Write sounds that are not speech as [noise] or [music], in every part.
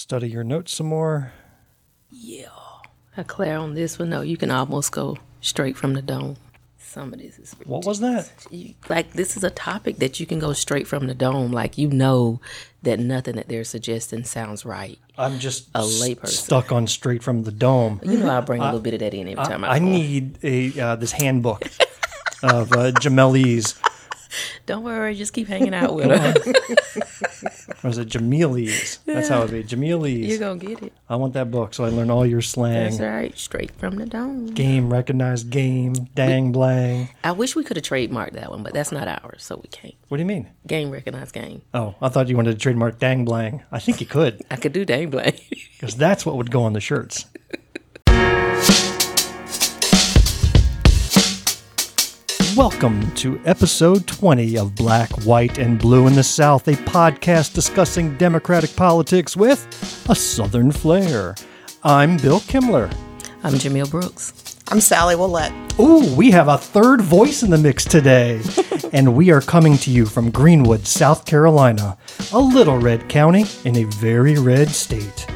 study your notes some more. Yeah. I Claire on this one. No, you can almost go straight from the dome. Some of this is What was that? you, like this is a topic that you can go straight from the dome. Like you know that nothing that they're suggesting sounds right. I'm just A layperson. stuck on straight from the dome. You know I'll bring a little bit of that in every time I, I need a uh, this handbook of uh, Jamelese. [laughs] Don't worry, just keep hanging out with her. [laughs] Or is it Jamelese? That's how it would be. You're Jamelese. gonna get it. I want that book so I learn all your slang. That's right. Straight from the dome. Game, recognized game, dang blang. I wish we could have trademarked that one, but that's not ours, so we can't. What do you mean? Game recognized game. Oh, I thought you wanted to trademark dang blang. I think you could, I could do dang blang. [laughs] because that's what would go on the shirts. Welcome to episode 20 of Black, White, and Blue in the South, a podcast discussing democratic politics with a southern flair. I'm Bill Kimler. I'm Jameel Brooks. I'm Sally Oullette. Ooh, we have a third voice in the mix today. [laughs] and we are coming to you from Greenwood, South Carolina, a little red county in a very red state.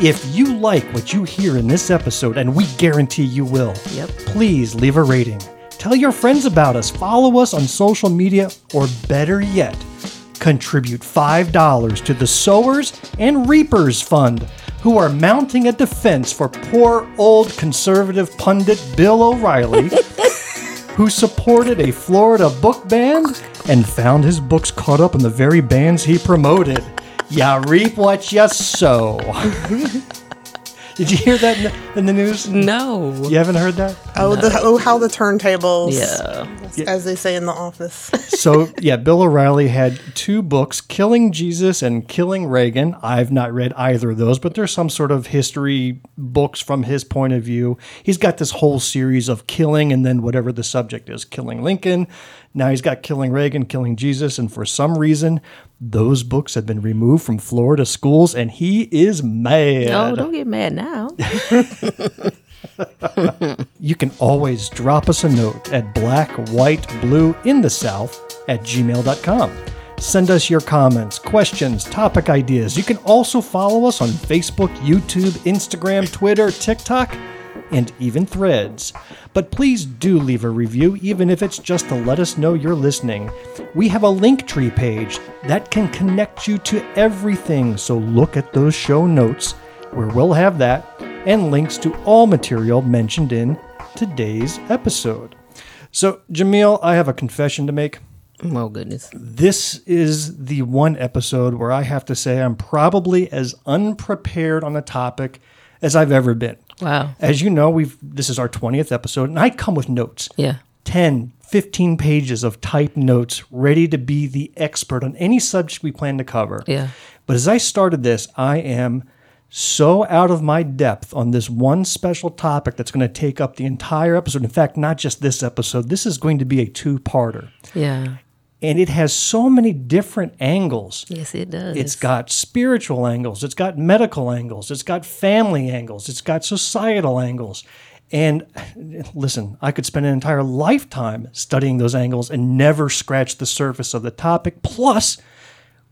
If you like what you hear in this episode, and we guarantee you will, Yep. please leave a rating. Tell your friends about us, follow us on social media, or better yet, contribute $5 to the Sowers and Reapers Fund, who are mounting a defense for poor old conservative pundit Bill O'Reilly, [laughs] who supported a Florida book ban and found his books caught up in the very bands he promoted. Ya reap what ya sow. [laughs] Did you hear that in the, in the news? No. You haven't heard that? Oh, the oh how the turntables, Yeah. as they say in the office. [laughs] so yeah, Bill O'Reilly had two books, Killing Jesus and Killing Reagan. I've not read either of those, but there's some sort of history books from his point of view. He's got this whole series of killing and then whatever the subject is, killing Lincoln. Now he's got Killing Reagan, Killing Jesus, and for some reason, those books have been removed from Florida schools, and he is mad. Oh, don't get mad now. [laughs] You can always drop us a note at black, white, blue in the south at gmail.com. Send us your comments, questions, topic ideas. You can also follow us on Facebook, YouTube, Instagram, Twitter, TikTok, and even threads. But please do leave a review, even if it's just to let us know you're listening. We have a link tree page that can connect you to everything, so look at those show notes where we'll have that and links to all material mentioned in today's episode. So, Jamil, I have a confession to make. oh goodness. This is the one episode where I have to say I'm probably as unprepared on a topic as I've ever been. Wow. As you know, we've this is our 20th episode and I come with notes. Yeah. 10, 15 pages of typed notes ready to be the expert on any subject we plan to cover. Yeah. But as I started this, I am so out of my depth on this one special topic that's going to take up the entire episode. In fact, not just this episode, this is going to be a two parter. Yeah. And it has so many different angles. Yes, it does. It's got spiritual angles, it's got medical angles, it's got family angles, it's got societal angles. And [sighs] listen, I could spend an entire lifetime studying those angles and never scratch the surface of the topic. Plus,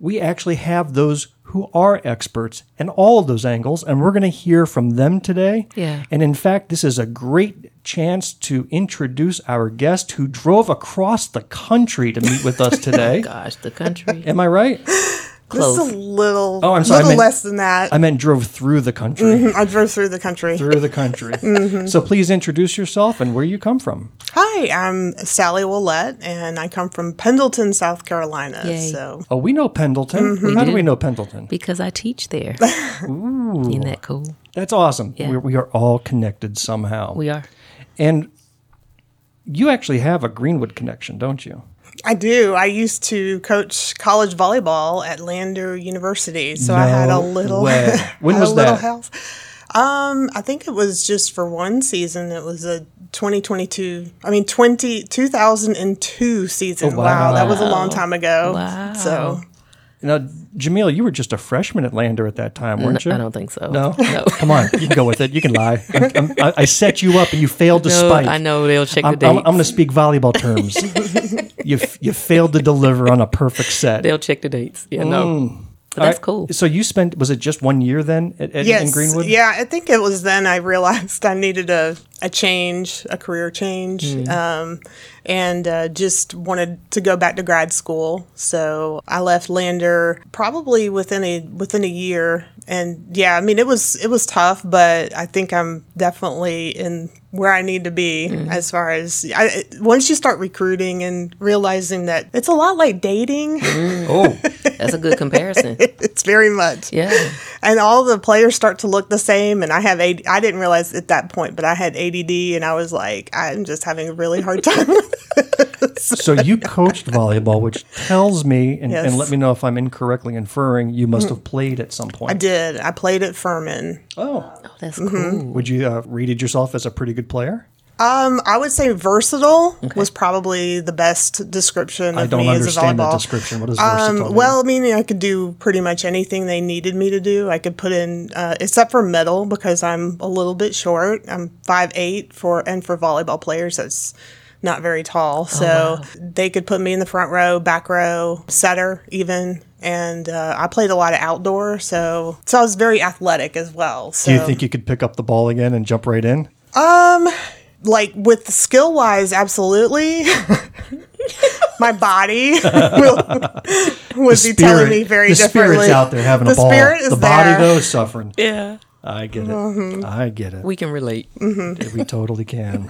we actually have those who are experts in all of those angles, and we're going to hear from them today. Yeah. And in fact, this is a great chance to introduce our guest who drove across the country to meet with us [laughs] today. Gosh, the country. Am I right? [laughs] Close. This is a little, Oh, I'm sorry, I little meant- less than that. I meant drove through the country. Mm-hmm, I drove through the country. Through the country. [laughs] Mm-hmm. So please introduce yourself and where you come from. Hi, I'm Sally Oullette, and I come from Pendleton, South Carolina. Yay. So Oh, we know Pendleton. Mm-hmm. How do do. we know Pendleton? because I teach there. [laughs] Isn't that cool? That's awesome. Yeah. We're, we are all connected somehow. We are. and you actually have a Greenwood connection, don't you? I do. I used to coach college volleyball at Lander University, so I had a little. way. [laughs] When was a little that? House. Um, I think it was just for one season. It was a 2022. I mean, 20 2002 season. Oh, wow. wow. that was a long time ago. Wow. So Now, Jamil, you were just a freshman at Lander at that time, weren't you? I don't think so. No? [laughs] No. Come on, you can go with it. You can lie. I'm, I'm, I I set you up and you failed to No, spite. I know they'll check I'm, the I'm, dates. I'm going to speak volleyball terms. [laughs] you, you failed to deliver on a perfect set. they'll check the dates. Yeah, no. Mm. But that's All right, cool. So you spent was it just one year then at, at, yes, in Greenwood? Yeah, I think it was then I realized [laughs] I needed a, a change, a career change, Hmm. um, and uh, just wanted to go back to grad school. So I left Lander probably within a within a year. And yeah, I mean it was it was tough, but I think I'm definitely in where I need to be Hmm. as far as I, once you start recruiting and realizing that it's a lot like dating. [laughs] Oh, That's a good comparison. it's very much Yeah. and all the players start to look the same and i have AD, i didn't realize at that point but i had add and i was like i'm just having a really hard time [laughs] [laughs] so you coached volleyball, which tells me, and, and let me know if I'm incorrectly inferring, you must have played at some point. i did i played at furman Oh, Oh, that's Mm-hmm. cool. would you uh, rated yourself as a pretty good player? um i would say versatile was probably the best description of I don't me as a understand that volleyball description. What does versatile Um, well, meaning I could do pretty much anything they needed me to do. I could put in, uh, except for middle, because I'm a little bit short. I'm five eight for, and for volleyball players, that's not very tall. So they could put me in the front row, back row, setter, even. And uh, I played a lot of outdoor, so so I was very athletic as well. So Do you think you could pick up the ball again and jump right in? Um, like with the skill wise, absolutely. [laughs] My body [laughs] will, [laughs] would be telling me very differently. the differently. spirit's out there having the a ball. spirit is the body there. though is suffering. Yeah. I get it. Mm-hmm. I get it. We can relate. We totally can.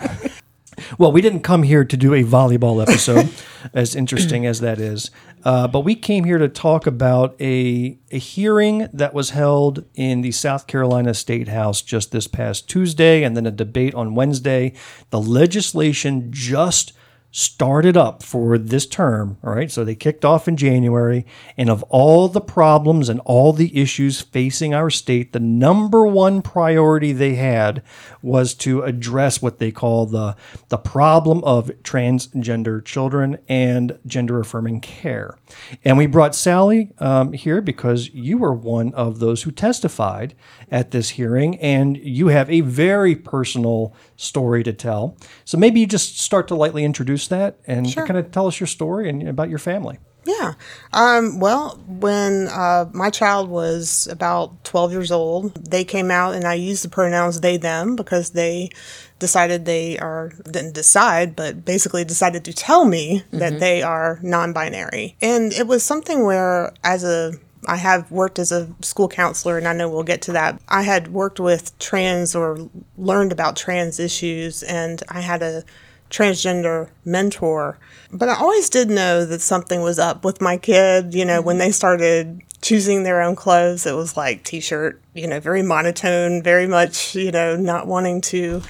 Well, we didn't come here to do a volleyball episode, [laughs] as interesting as that is, uh, but we came here to talk about a a hearing that was held in the South Carolina State House just this past Tuesday, and then a debate on Wednesday. The legislation just started up for this term. All right. So they kicked off in January. And of all the problems and all the issues facing our state, the number one priority they had was to address what they call the, the problem of transgender children and gender affirming care. And we brought Sally um, here because you were one of those who testified at this hearing, and you have a very personal story to tell. So maybe you just start to lightly introduce that and kind of tell us your story and about your family. Yeah. Um, well, when uh, my child was about 12 years old, they came out and I used the pronouns they, them because they decided they are, didn't decide, but basically decided to tell me that they are non binary. And it was something where, as a I have worked as a school counselor, and I know we'll get to that. I had worked with trans or learned about trans issues, and I had a transgender mentor. But I always did know that something was up with my kid. You know, when they mm-hmm. started choosing their own clothes, it was like t shirt, you know, very monotone, very much, you know, not wanting to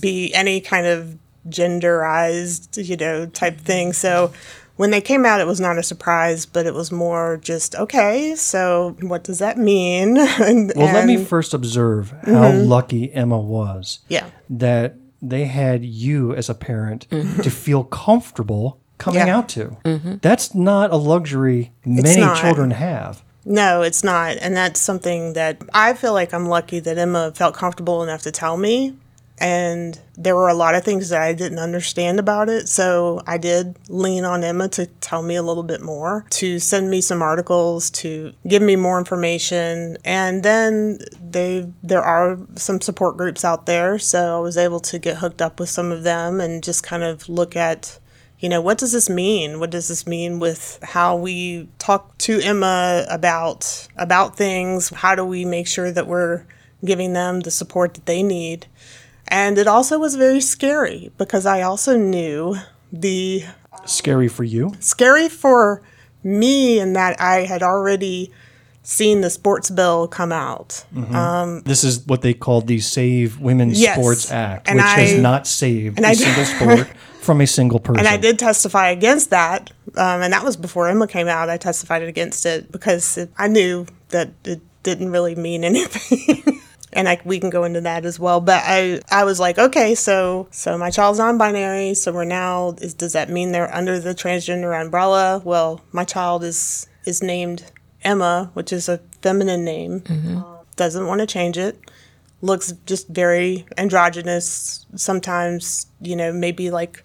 be any kind of genderized, you know, type mm-hmm. thing. So when they came out, it was not a surprise, but it was more just, okay, so what does that mean? [laughs] and, Well, let me first observe how mm-hmm. lucky Emma was Yeah. that they had you as a parent mm-hmm. to feel comfortable coming Yeah. out to. Mm-hmm. That's not a luxury many children have. No, it's not. And that's something that I feel like I'm lucky that Emma felt comfortable enough to tell me. And there were a lot of things that I didn't understand about it. So I did lean on Emma to tell me a little bit more, to send me some articles, to give me more information. And then they there are some support groups out there. So I was able to get hooked up with some of them and just kind of look at you know, what does this mean? What does this mean with how we talk to Emma about about things? How do we make sure that we're giving them the support that they need? And it also was very scary because I also knew the Scary for you. scary for me in that I had already seen the sports bill come out. This is what they called the Save Women's Yes. Sports Act, which has not saved a I- single sport from a single person. [laughs] And I did testify against that, um, and that was before Emma came out. I testified against it because it, I knew that it didn't really mean [laughs] anything. And I, we can go into that as well. But I, I was like, okay, so so my child's non-binary, so we're now. Is, does that mean they're under the transgender umbrella? Well, my child is is named Emma, which is a feminine name. Uh, doesn't want to change it. Looks just very androgynous. Sometimes, you know, maybe like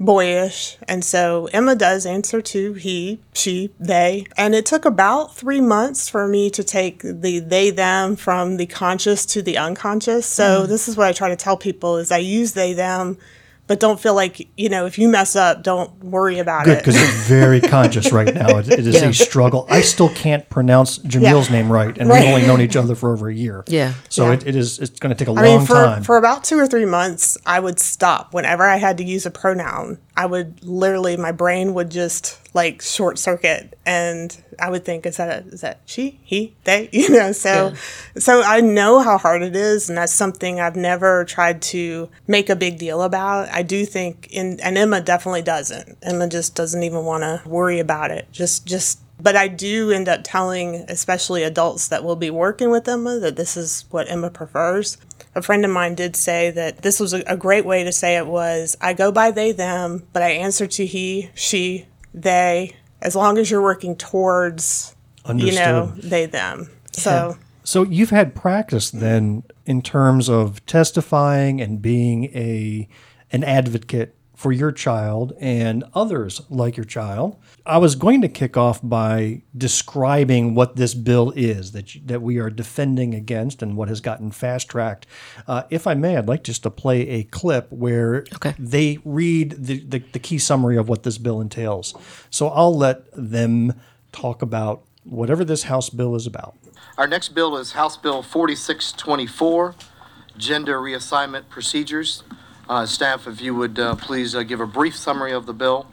boyish. And so Emma does answer to he, she, they. And it took about three months for me to take the they, them from the conscious to the unconscious. So Mm. this is what I try to tell people is I use they, them, but don't feel like, you know, if you mess up, don't worry about Good, it. because you're very [laughs] conscious right now. It, it is Yeah. a struggle. I still can't pronounce Jamil's name right, and Right. we've only known each other for over a year. Yeah. So Yeah. It, it is. It's going to take a I long mean, for, time. for about two or three months, I would stop whenever I had to use a pronoun. I would literally, my brain would just like short circuit, and I would think, is that a, is that she, he, they? [laughs] You know, so so I know how hard it is, and that's something I've never tried to make a big deal about. I do think, in, and Emma definitely doesn't. Emma just doesn't even want to worry about it. Just just but I do end up telling, especially adults that will be working with Emma, that this is what Emma prefers. A friend of mine did say that this was a, a great way to say it was I go by they, them, but I answer to he, she, they, as long as you're working towards, you know, they, them. So, So you've had practice then in terms of testifying and being a an advocate for your child and others like your child. I was going to kick off by describing what this bill is that that we are defending against and what has gotten fast tracked. Uh, if I may, I'd like just to play a clip where Okay. they read the, the, the key summary of what this bill entails. So I'll let them talk about whatever this House bill is about. Our next bill is House Bill 4624, Gender Reassignment Procedures. Uh, Staff, if you would uh, please uh, give a brief summary of the bill.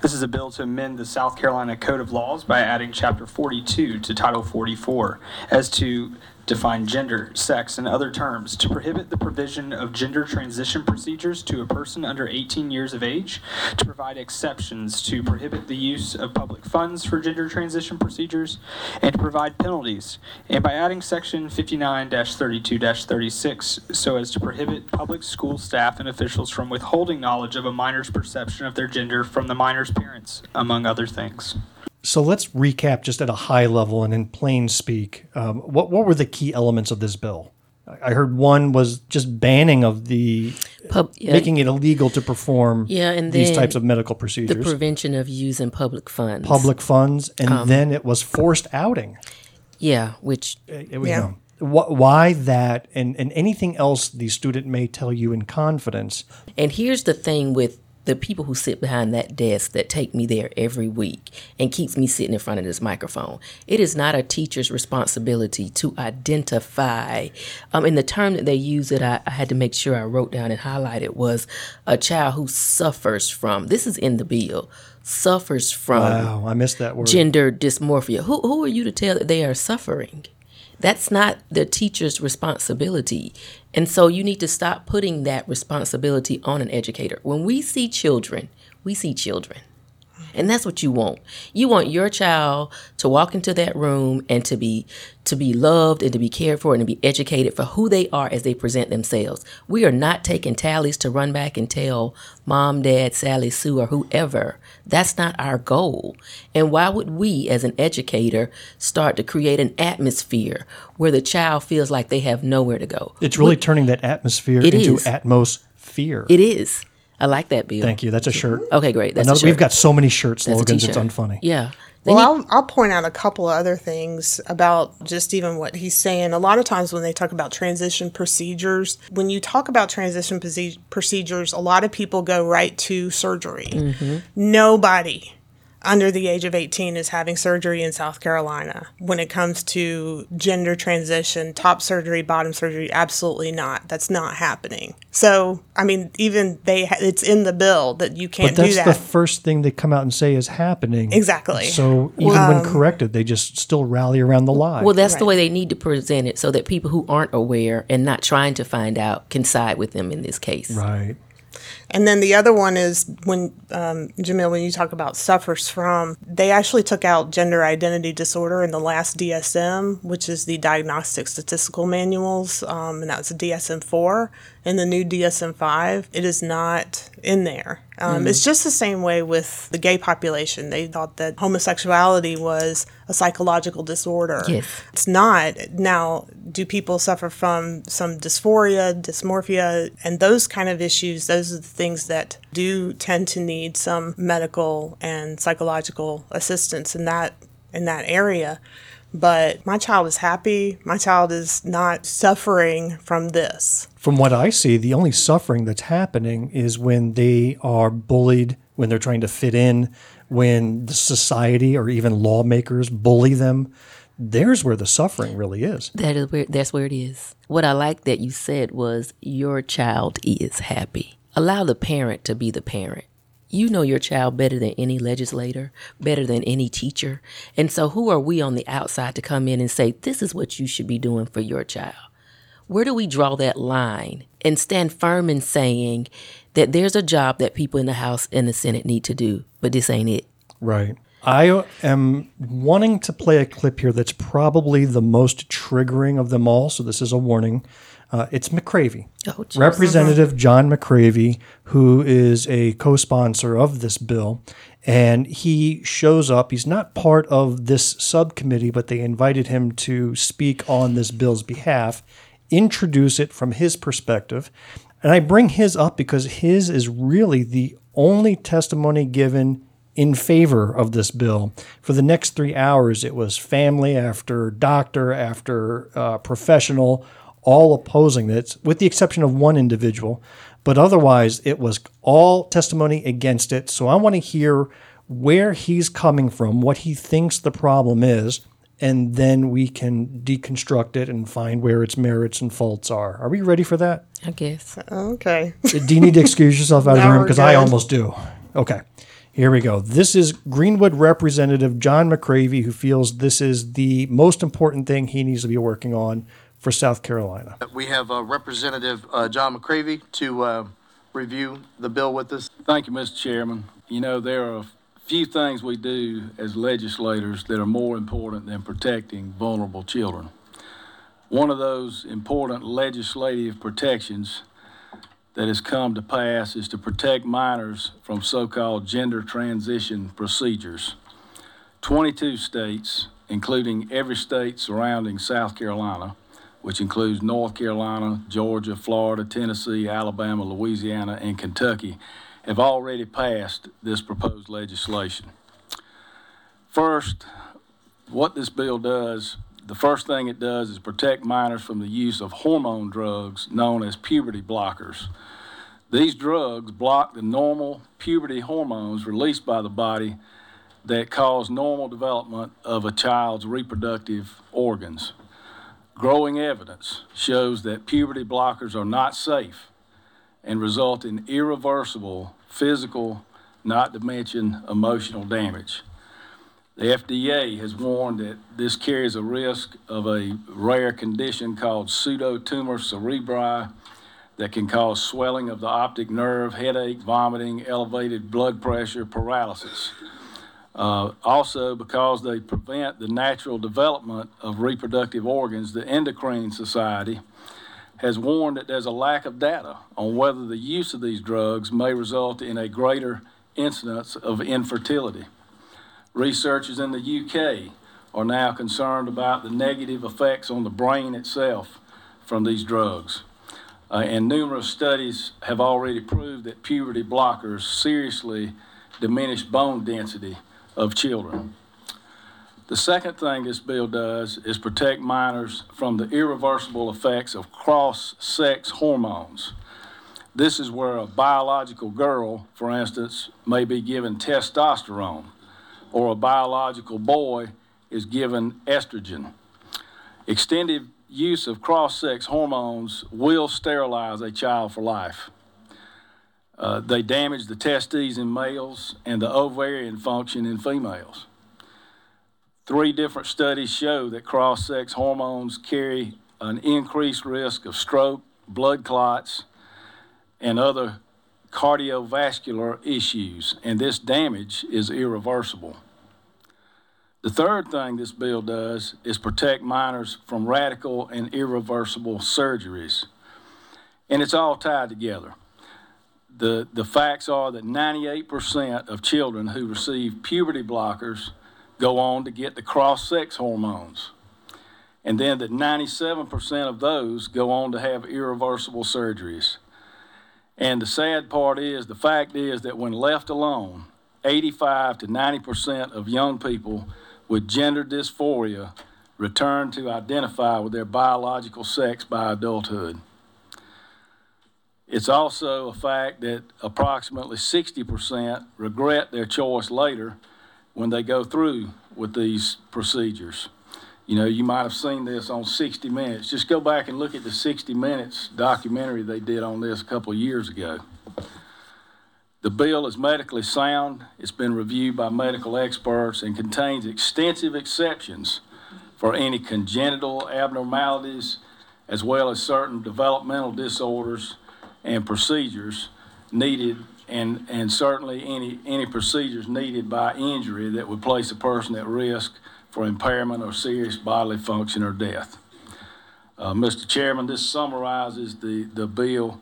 This is a bill to amend the South Carolina Code of Laws by adding Chapter 42 to Title 44 as to define gender, sex, and other terms, to prohibit the provision of gender transition procedures to a person under 18 years of age, to provide exceptions to prohibit the use of public funds for gender transition procedures, and to provide penalties, and by adding Section 59-32-36 so as to prohibit public school staff and officials from withholding knowledge of a minor's perception of their gender from the minor's parents, among other things. So let's recap just at a high level and in plain speak. Um, what what were the key elements of this bill? I I heard one was just banning of the Pub, yeah, making it illegal to perform Yeah, and these types of medical procedures. the prevention of using public funds. public funds, and Um, then it was forced outing. Yeah, which Uh, you Yeah. know, wh- why that, and and anything else the student may tell you in confidence. And here's the thing with the people who sit behind that desk that take me there every week and keeps me sitting in front of this microphone. It is not a teacher's responsibility to identify. Um, and the term that they use that I, I had to make sure I wrote down and highlighted was a child who suffers from. This is in the bill. Suffers from Wow, I missed that word. gender dysmorphia. Who who are you to tell that they are suffering? That's not the teacher's responsibility. And so you need to stop putting that responsibility on an educator. When we see children, we see children. And that's what you want. You want your child to walk into that room and to be to be loved and to be cared for and to be educated for who they are as they present themselves. We are not taking tallies to run back and tell mom, dad, Sally, Sue, or whoever. That's not our goal. And why would we, as an educator, start to create an atmosphere where the child feels like they have nowhere to go? It's really turning that atmosphere into is. atmosphere. It is. I like that, Bill. Thank you. That's a shirt. Okay, great. That's a Another, shirt. we've got so many shirt That's a slogans. It's unfunny. Yeah. They Well, need- I'll, I'll point out a couple of other things about just even what he's saying. A lot of times when they talk about transition procedures, when you talk about transition procedures, a lot of people go right to surgery. Mm-hmm. Nobody under the age of 18 is having surgery in South Carolina. When it comes to gender transition, top surgery, bottom surgery, absolutely not. That's not happening. So, I mean, even they, ha- it's in the bill that you can't But that's do that. the first thing they come out and say is happening. Exactly. So even when um, corrected, they just still rally around the lie. Well, that's the way they need to present it so that people who aren't aware and not trying to find out can side with them in this case. right. And then the other one is when, um, Jamil, when you talk about suffers from, they actually took out gender identity disorder in the last DSM, which is the Diagnostic Statistical Manuals, um, and that's a DSM 4. In the new DSM 5, it is not in there. Um, It's just the same way with the gay population. They thought that homosexuality was a psychological disorder. Yes. It's not. Now, do people suffer from some dysphoria, dysmorphia, and those kind of issues? Those are the things that do tend to need some medical and psychological assistance in that in that area. But my child is happy. My child is not suffering from this. From what I see, the only suffering that's happening is when they are bullied, when they're trying to fit in, when the society or even lawmakers bully them. There's where the suffering really is. That is where that's where it is. What I like that you said was your child is happy. Allow the parent to be the parent. You know your child better than any legislator, better than any teacher. And so, who are we on the outside to come in and say, this is what you should be doing for your child? Where do we draw that line and stand firm in saying that there's a job that people in the House and the Senate need to do, but this ain't it? Right. I am wanting to play a clip here that's probably the most triggering of them all. So, this is a warning. Uh, it's McCravy, Oh, geez. Representative John McCravy, who is a co sponsor of this bill. And he shows up. He's not part of this subcommittee, but they invited him to speak on this bill's behalf, introduce it from his perspective. And I bring his up because his is really the only testimony given in favor of this bill. For the next three hours, it was family after doctor after uh, professional, all opposing it, with the exception of one individual. But otherwise, it was all testimony against it. So I want to hear where he's coming from, what he thinks the problem is, and then we can deconstruct it and find where its merits and faults are. Are we ready for that? I guess. Okay. [laughs] Do you need to excuse yourself out of the [laughs] room? Because I almost do. Okay. Here we go. This is Greenwood Representative John McCravy, who feels this is the most important thing he needs to be working on for South Carolina. We have uh, Representative uh, John McCravy to uh, review the bill with us. Thank you, Mr. Chairman. You know, there are a few things we do as legislators that are more important than protecting vulnerable children. One of those important legislative protections that has come to pass is to protect minors from so-called gender transition procedures. 22 states, including every state surrounding South Carolina, which includes North Carolina, Georgia, Florida, Tennessee, Alabama, Louisiana, and Kentucky, have already passed this proposed legislation. First, what this bill does, the first thing it does is protect minors from the use of hormone drugs known as puberty blockers. These drugs block the normal puberty hormones released by the body that cause normal development of a child's reproductive organs. Growing evidence shows that puberty blockers are not safe and result in irreversible physical, not to mention emotional damage. The FDA has warned that this carries a risk of a rare condition called pseudotumor cerebri that can cause swelling of the optic nerve, headache, vomiting, elevated blood pressure, paralysis. Uh, also, because they prevent the natural development of reproductive organs, the Endocrine Society has warned that there's a lack of data on whether the use of these drugs may result in a greater incidence of infertility. Researchers in the UK are now concerned about the negative effects on the brain itself from these drugs. Uh, and numerous studies have already proved that puberty blockers seriously diminish bone density of children. The second thing this bill does is protect minors from the irreversible effects of cross sex hormones. This is where a biological girl, for instance, may be given testosterone, or a biological boy is given estrogen. Extended use of cross sex hormones will sterilize a child for life. Uh, they damage the testes in males and the ovarian function in females. Three different studies show that cross sex hormones carry an increased risk of stroke, blood clots, and other cardiovascular issues, and this damage is irreversible. The third thing this bill does is protect minors from radical and irreversible surgeries. And it's all tied together. The, the facts are that 98% of children who receive puberty blockers go on to get the cross sex hormones. And then that 97% of those go on to have irreversible surgeries. And the sad part is, the fact is that when left alone, 85 to 90% of young people with gender dysphoria return to identify with their biological sex by adulthood. It's also a fact that approximately 60% regret their choice later when they go through with these procedures. You know, you might have seen this on 60 Minutes. Just go back and look at the 60 Minutes documentary they did on this a couple of years ago. The bill is medically sound, it's been reviewed by medical experts, and contains extensive exceptions for any congenital abnormalities as well as certain developmental disorders and procedures needed and, and certainly any, any procedures needed by injury that would place a person at risk for impairment or serious bodily function or death. Uh, Mr. Chairman, this summarizes the, the bill,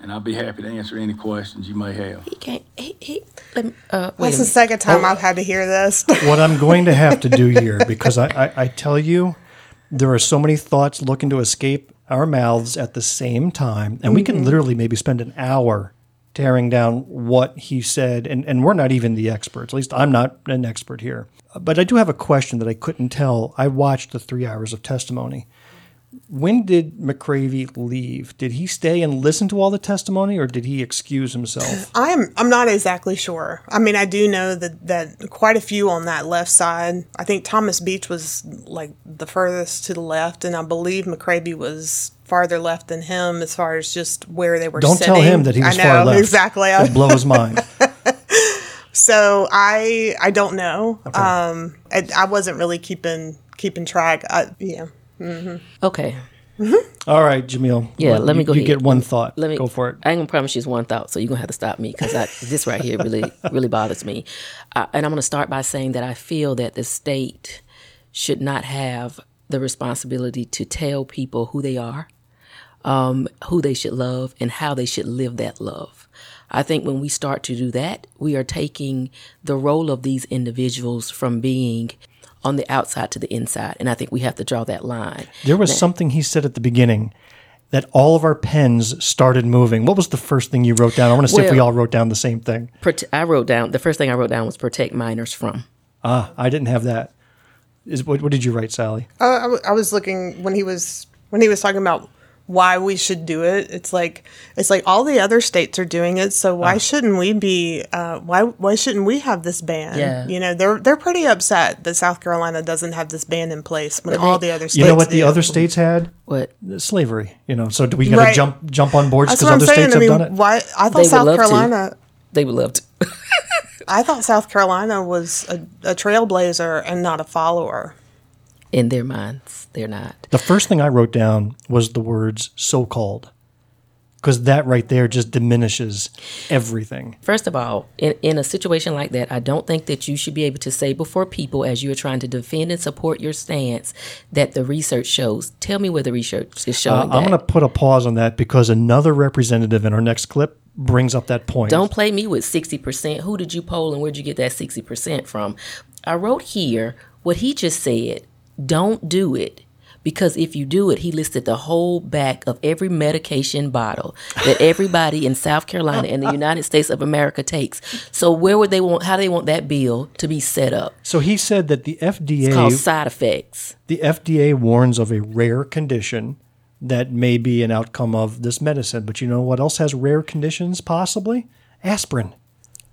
and I'll be happy to answer any questions you may have. He can't. He, he, let me, uh, wait That's a the second time I've had to hear this. [laughs] what I'm going to have to do here, because I, I, I tell you, there are so many thoughts looking to escape our mouths at the same time, and we can mm-hmm. literally maybe spend an hour tearing down what he said, and, and we're not even the experts. At least I'm not an expert here. But I do have a question that I couldn't tell. I watched the three hours of testimony. When did McCravy leave? Did he stay and listen to all the testimony, or did he excuse himself? I'm I'm not exactly sure. I mean, I do know that that quite a few on that left side. I think Thomas Beach was like the furthest to the left, and I believe McCravy was farther left than him as far as just where they were. Don't sitting. tell him that he was I know, far left. exactly. It'll blow his mind. [laughs] So I I don't know. Um, I, I wasn't really keeping keeping track. I, yeah. Okay. All right, Jamil. Yeah, let me you- go You ahead. get one thought. Let me go for it. I ain't gonna promise you one thought, so you're gonna have to stop me because [laughs] this right here really really bothers me. Uh, and I'm gonna start by saying that I feel that the state should not have the responsibility to tell people who they are, um, who they should love, and how they should live that love. I think when we start to do that, we are taking the role of these individuals from being on the outside to the inside, and I think we have to draw that line. There was something he said at the beginning that all of our pens started moving. What was the first thing you wrote down? I want to see if we all wrote down the same thing. Prote- I wrote down the first thing I wrote down was protect minors from. Ah, I didn't have that. Is what, what did you write, Sally? Uh, I, w- I was looking when he was when he was talking about why we should do it. It's like it's like all the other states are doing it, so why shouldn't we be? Uh, why why shouldn't we have this ban? Yeah. You know, they're they're pretty upset that South Carolina doesn't have this ban in place when all the other states. You know what the other states had? What? Slavery. You know, so do we got to Right. jump jump on board That's because I'm other saying. states I have done it? why? I thought would South love to. Carolina. They would love to. [laughs] I thought South Carolina was a, a trailblazer and not a follower. In their minds, they're not. The first thing I wrote down was the words "so called," because that right there just diminishes everything. First of all, in, in a situation like that, I don't think that you should be able to say before people as you are trying to defend and support your stance that the research shows. Tell me where the research is Uh, showing I'm going to put a pause on that because another representative in our next clip brings up that point. Don't play me with 60%. Who did you poll and where'd you get that 60% from? I wrote here what he just said. Don't do it. Because if you do it, he listed the whole back of every medication bottle that everybody in South Carolina and the [laughs] United States of America takes. So where would they want? How do they want that bill to be set up? So he said that the FDA It's called side effects. the FDA warns of a rare condition that may be an outcome of this medicine. But you know what else has rare conditions possibly? Aspirin.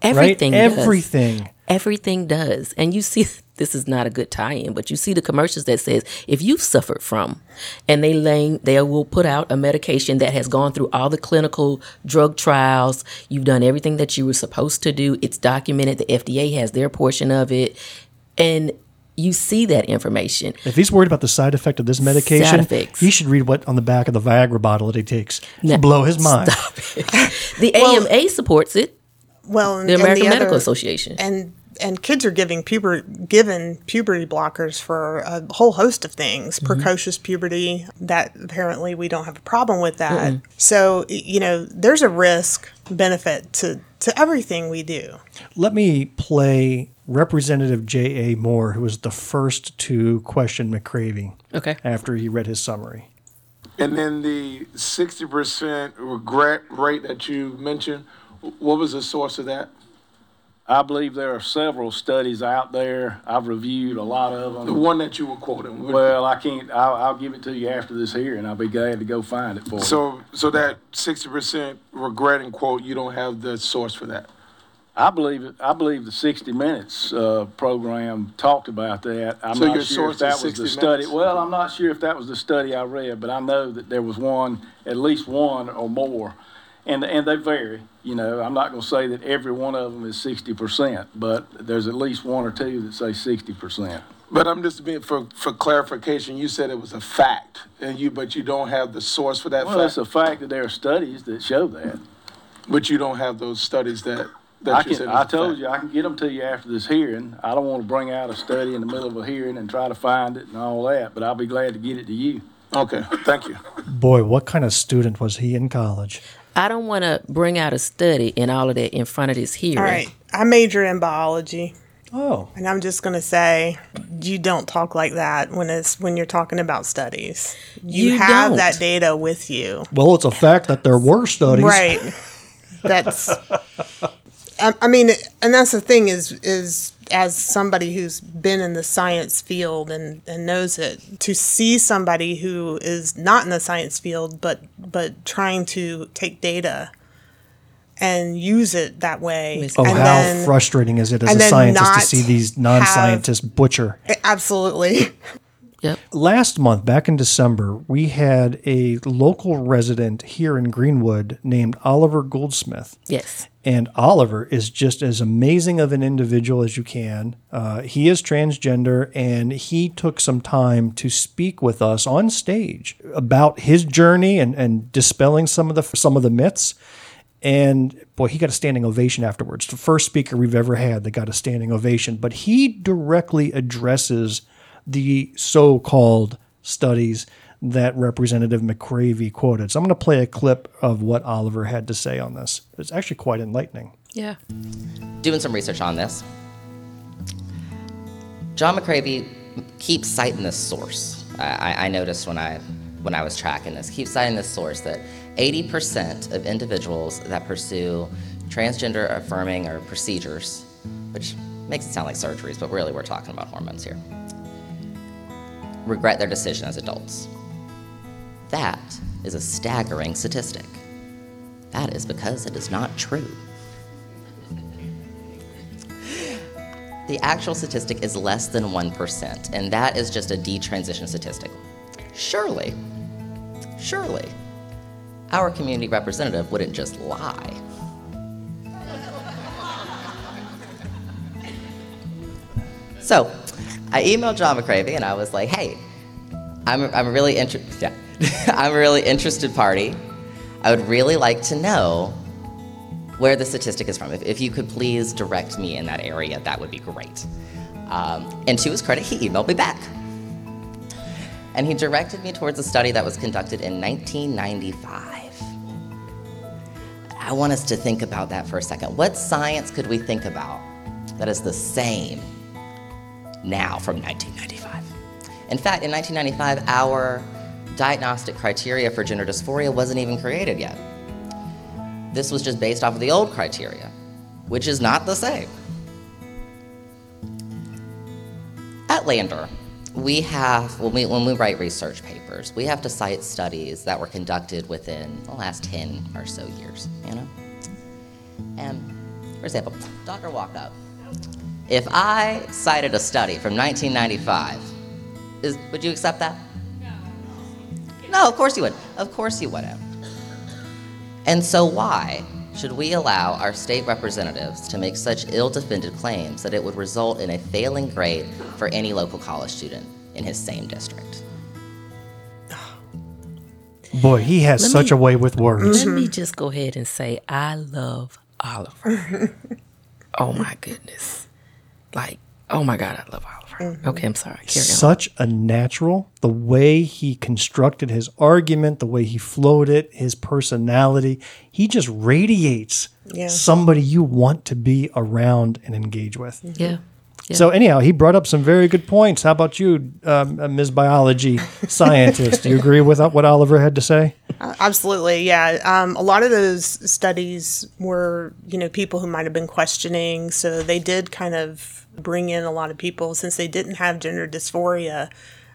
Everything. right? does. Everything. Everything does. And you see, this is not a good tie-in, but you see the commercials that says if you've suffered from, and they lay, they will put out a medication that has gone through all the clinical drug trials. You've done everything that you were supposed to do. It's documented. The FDA has their portion of it, and you see that information. If he's worried about the side effect of this medication, he should read what on the back of the Viagra bottle that he takes. Now, blow his mind. [laughs] The AMA supports it. Well, and, The American other- Medical Association. and and kids are giving puber given puberty blockers for a whole host of things Mm-hmm. precocious puberty that apparently we don't have a problem with that so you know there's a risk benefit to to everything we do Let me play Representative J.A. Moore, who was the first to question McCravy Okay. after he read his summary. And then the sixty percent regret rate that you mentioned, what was the source of that? I believe there are several studies out there. I've reviewed a lot of them. The one that you were quoting. Well, I can't, I'll, I'll give it to you after this here and I'll be glad to go find it for you. So, so that sixty percent regret and quote, you don't have the source for that? I believe, it. I believe the 60 Minutes uh, program talked about that. I'm So your not sure source if that was the 60 study. Minutes? Well, I'm not sure if that was the study I read, but I know that there was one, at least one or more. And, and they vary, you know, I'm not going to say that every one of them is 60%, but there's at least one or two that say 60%. But I'm just being, for, for clarification, you said it was a fact, and you, but you don't have the source for that Well, it's fact? a fact that there are studies that show that. But you don't have those studies that, I that you can, said. I is a told fact. you, I can get them to you after this hearing. I don't want to bring out a study in the middle of a hearing and try to find it and all that, but I'll be glad to get it to you. Okay, thank you. Boy, what kind of student was he in college? I don't want to bring out a study and all of that in front of this hearing. All right. I major in biology, Oh, and I'm just going to say you don't talk like that when it's when you're talking about studies. You, You have don't. that data with you. well, it's a fact that there were studies. Right. That's. [laughs] I, I mean, and that's the thing is is as somebody who's been in the science field and, and knows it, to see somebody who is not in the science field but but trying to take data and use it that way. Oh, and how then- frustrating is it as a scientist to see these non-scientists butcher? Absolutely. Yep. Last month, back in December, we had a local resident here in Greenwood named Oliver Gouldsmith. Yes. And Oliver is just as amazing of an individual as you can. Uh, he is transgender, and he took some time to speak with us on stage about his journey and, and dispelling some of the some of the myths. And boy, he got a standing ovation afterwards. The first speaker we've ever had that got a standing ovation. But he directly addresses the so-called studies that Representative McCravy quoted. So I'm going to play a clip of what Oliver had to say on this. It's actually quite enlightening. Yeah. doing some research on this. John McCravy keeps citing this source. I, I- I noticed when I when I was tracking this, keeps citing this source that 80% of individuals that pursue transgender affirming or procedures, which makes it sound like surgeries, but really we're talking about hormones here, regret their decision as adults. That is a staggering statistic. That is because it is not true. The actual statistic is less than 1%, and that is just a detransition statistic. Surely, surely, our community representative wouldn't just lie. So, I emailed John McCravy and I was like, hey, I'm, I'm really interested. Yeah. [laughs] I'm a really interested party. I would really like to know where the statistic is from. If, if you could please direct me in that area, that would be great. Um, and to his credit, he emailed me back. And he directed me towards a study that was conducted in 1995. I want us to think about that for a second. What science could we think about that is the same now from 1995? In fact, in 1995, our diagnostic criteria for gender dysphoria wasn't even created yet. This was just based off of the old criteria, which is not the same. At Lander, we have, when we, when we write research papers, we have to cite studies that were conducted within the last 10 or so years, you know? And, for example, Dr. Walkup, if I cited a study from 1995, is, would you accept that? No, of course you would. Of course you wouldn't. And so, why should we allow our state representatives to make such ill defended claims that it would result in a failing grade for any local college student in his same district? Boy, he has Let such me- a way with words. Let me just go ahead and say I love Oliver. [laughs] oh my goodness. Like, oh my God, I love Oliver. Okay, I'm sorry. Carry on. Such a natural, the way he constructed his argument, the way he flowed it, his personality, he just radiates Yeah. somebody you want to be around and engage with. Yeah. So anyhow, he brought up some very good points. How about you, um, uh, Ms. Biology [laughs] scientist? Do you agree with what Oliver had to say? Uh, absolutely, yeah. Um, a lot of those studies were, you know, people who might have been questioning, so they did kind of bring in a lot of people since they didn't have gender dysphoria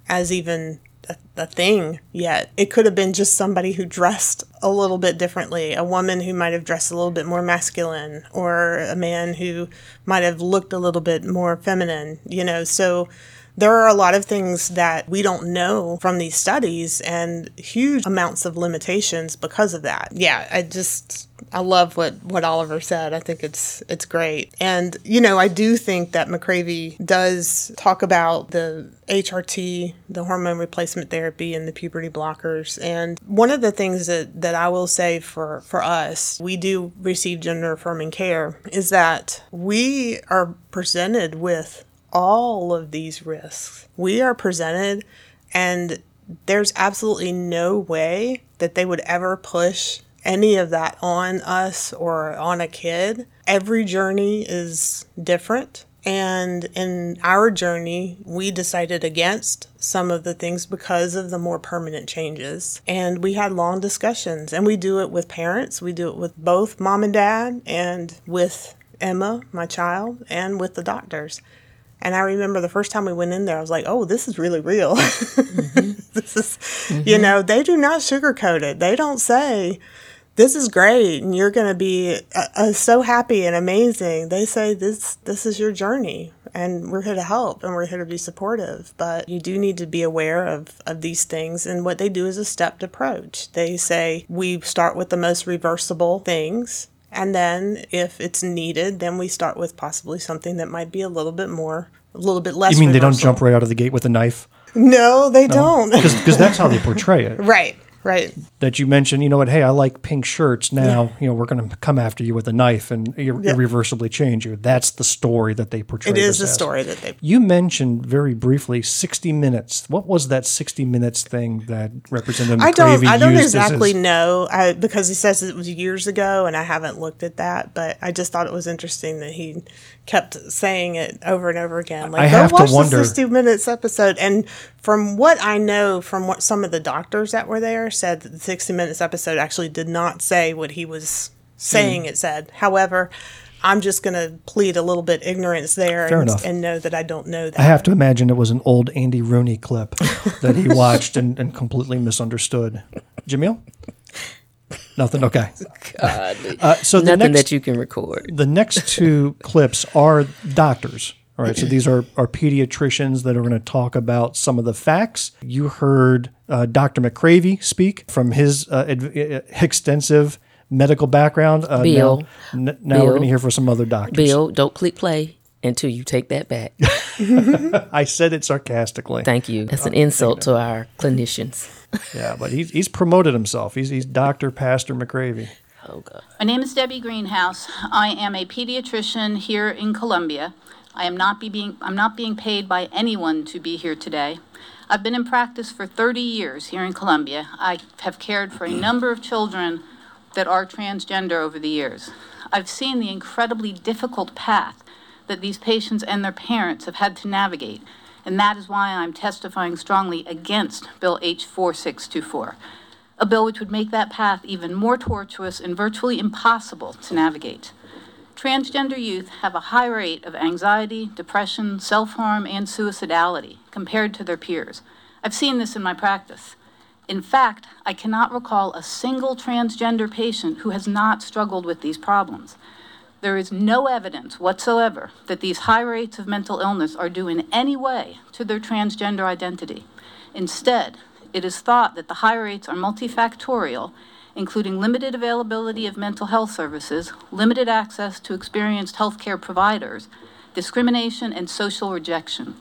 as even a, a, thing yet. It could have been just somebody who dressed a little bit differently, a woman who might have dressed a little bit more masculine, or a man who might have looked a little bit more feminine, you know. So there are a lot of things that we don't know from these studies and huge amounts of limitations because of that. Yeah, I just I love what what Oliver said. I think it's it's great. And you know, I do think that McCravy does talk about the HRT, the hormone replacement therapy and the puberty blockers. And one of the things that that I will say for for us, we do receive gender affirming care is that we are presented with all of these risks. We are presented, and there's absolutely no way that they would ever push any of that on us or on a kid. Every journey is different. And in our journey, we decided against some of the things because of the more permanent changes. And we had long discussions, and we do it with parents. We do it with both mom and dad, and with Emma, my child, and with the doctors. And I remember the first time we went in there, I was like, oh, this is really real. Mm-hmm. [laughs] this is, mm-hmm. you know, they do not sugarcoat it. They don't say, this is great and you're going to be uh, uh, so happy and amazing. They say, this, this is your journey and we're here to help and we're here to be supportive. But you do need to be aware of, of these things. And what they do is a stepped approach. They say, we start with the most reversible things and then if it's needed, then we start with possibly something that might be a little bit more, a little bit less. You mean reversal. they don't jump right out of the gate with a knife? No, they no? don't. Because that's how they portray it. [laughs] right. Right. That you mentioned, you know what, hey, I like pink shirts. Now, yeah. you know, we're going to come after you with a knife and ir- yeah. irreversibly change you. That's the story that they portray. It is the as. story that they. You mentioned very briefly 60 minutes. What was that 60 minutes thing that Representative I don't, I don't exactly know I, because he says it was years ago and I haven't looked at that, but I just thought it was interesting that he kept saying it over and over again. Like, I go have watch to wonder. the 60 minutes episode. And from what I know, from what some of the doctors that were there said, that the 60 minutes episode actually did not say what he was saying mm. it said. However, I'm just going to plead a little bit ignorance there Fair and, and, know that I don't know that. I have to imagine it was an old Andy Rooney clip that he [laughs] watched and, and completely misunderstood. Jamil? Nothing. Okay. God. Uh, so nothing next, that you can record. The next two [laughs] clips are doctors. All right. So these are, are pediatricians that are going to talk about some of the facts. You heard uh, Dr. McCravy speak from his uh, ed- extensive medical background. Uh, Bill. Now, n- now Bill, we're going to hear from some other doctors. Bill, don't click play until you take that back. [laughs] I said it sarcastically. Thank you. That's an insult to our clinicians. Yeah, but he's, he's promoted himself. He's, he's Dr. Pastor McCravy. Oh, God. My name is Debbie Greenhouse. I am a pediatrician here in Columbia. I am not be being I'm not being paid by anyone to be here today. I've been in practice for 30 years here in Columbia. I have cared for a number of children that are transgender over the years. I've seen the incredibly difficult path that these patients and their parents have had to navigate, and that is why I'm testifying strongly against Bill H 4624, a bill which would make that path even more tortuous and virtually impossible to navigate. Transgender youth have a high rate of anxiety, depression, self harm, and suicidality compared to their peers. I've seen this in my practice. In fact, I cannot recall a single transgender patient who has not struggled with these problems. There is no evidence whatsoever that these high rates of mental illness are due in any way to their transgender identity. Instead, it is thought that the high rates are multifactorial, including limited availability of mental health services, limited access to experienced healthcare providers, discrimination, and social rejection.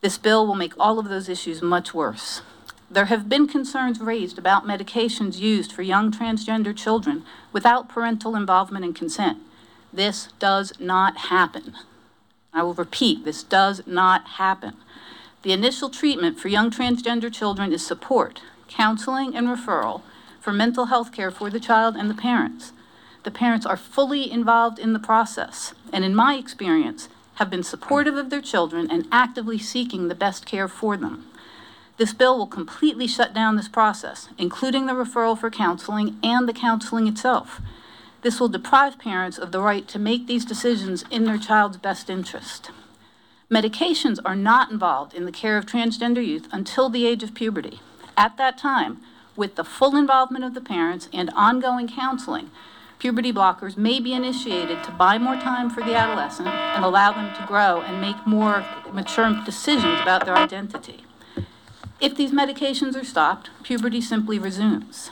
This bill will make all of those issues much worse. There have been concerns raised about medications used for young transgender children without parental involvement and consent. This does not happen. I will repeat, this does not happen. The initial treatment for young transgender children is support, counseling, and referral for mental health care for the child and the parents. The parents are fully involved in the process, and in my experience, have been supportive of their children and actively seeking the best care for them. This bill will completely shut down this process, including the referral for counseling and the counseling itself. This will deprive parents of the right to make these decisions in their child's best interest. Medications are not involved in the care of transgender youth until the age of puberty. At that time, with the full involvement of the parents and ongoing counseling, puberty blockers may be initiated to buy more time for the adolescent and allow them to grow and make more mature decisions about their identity. If these medications are stopped, puberty simply resumes.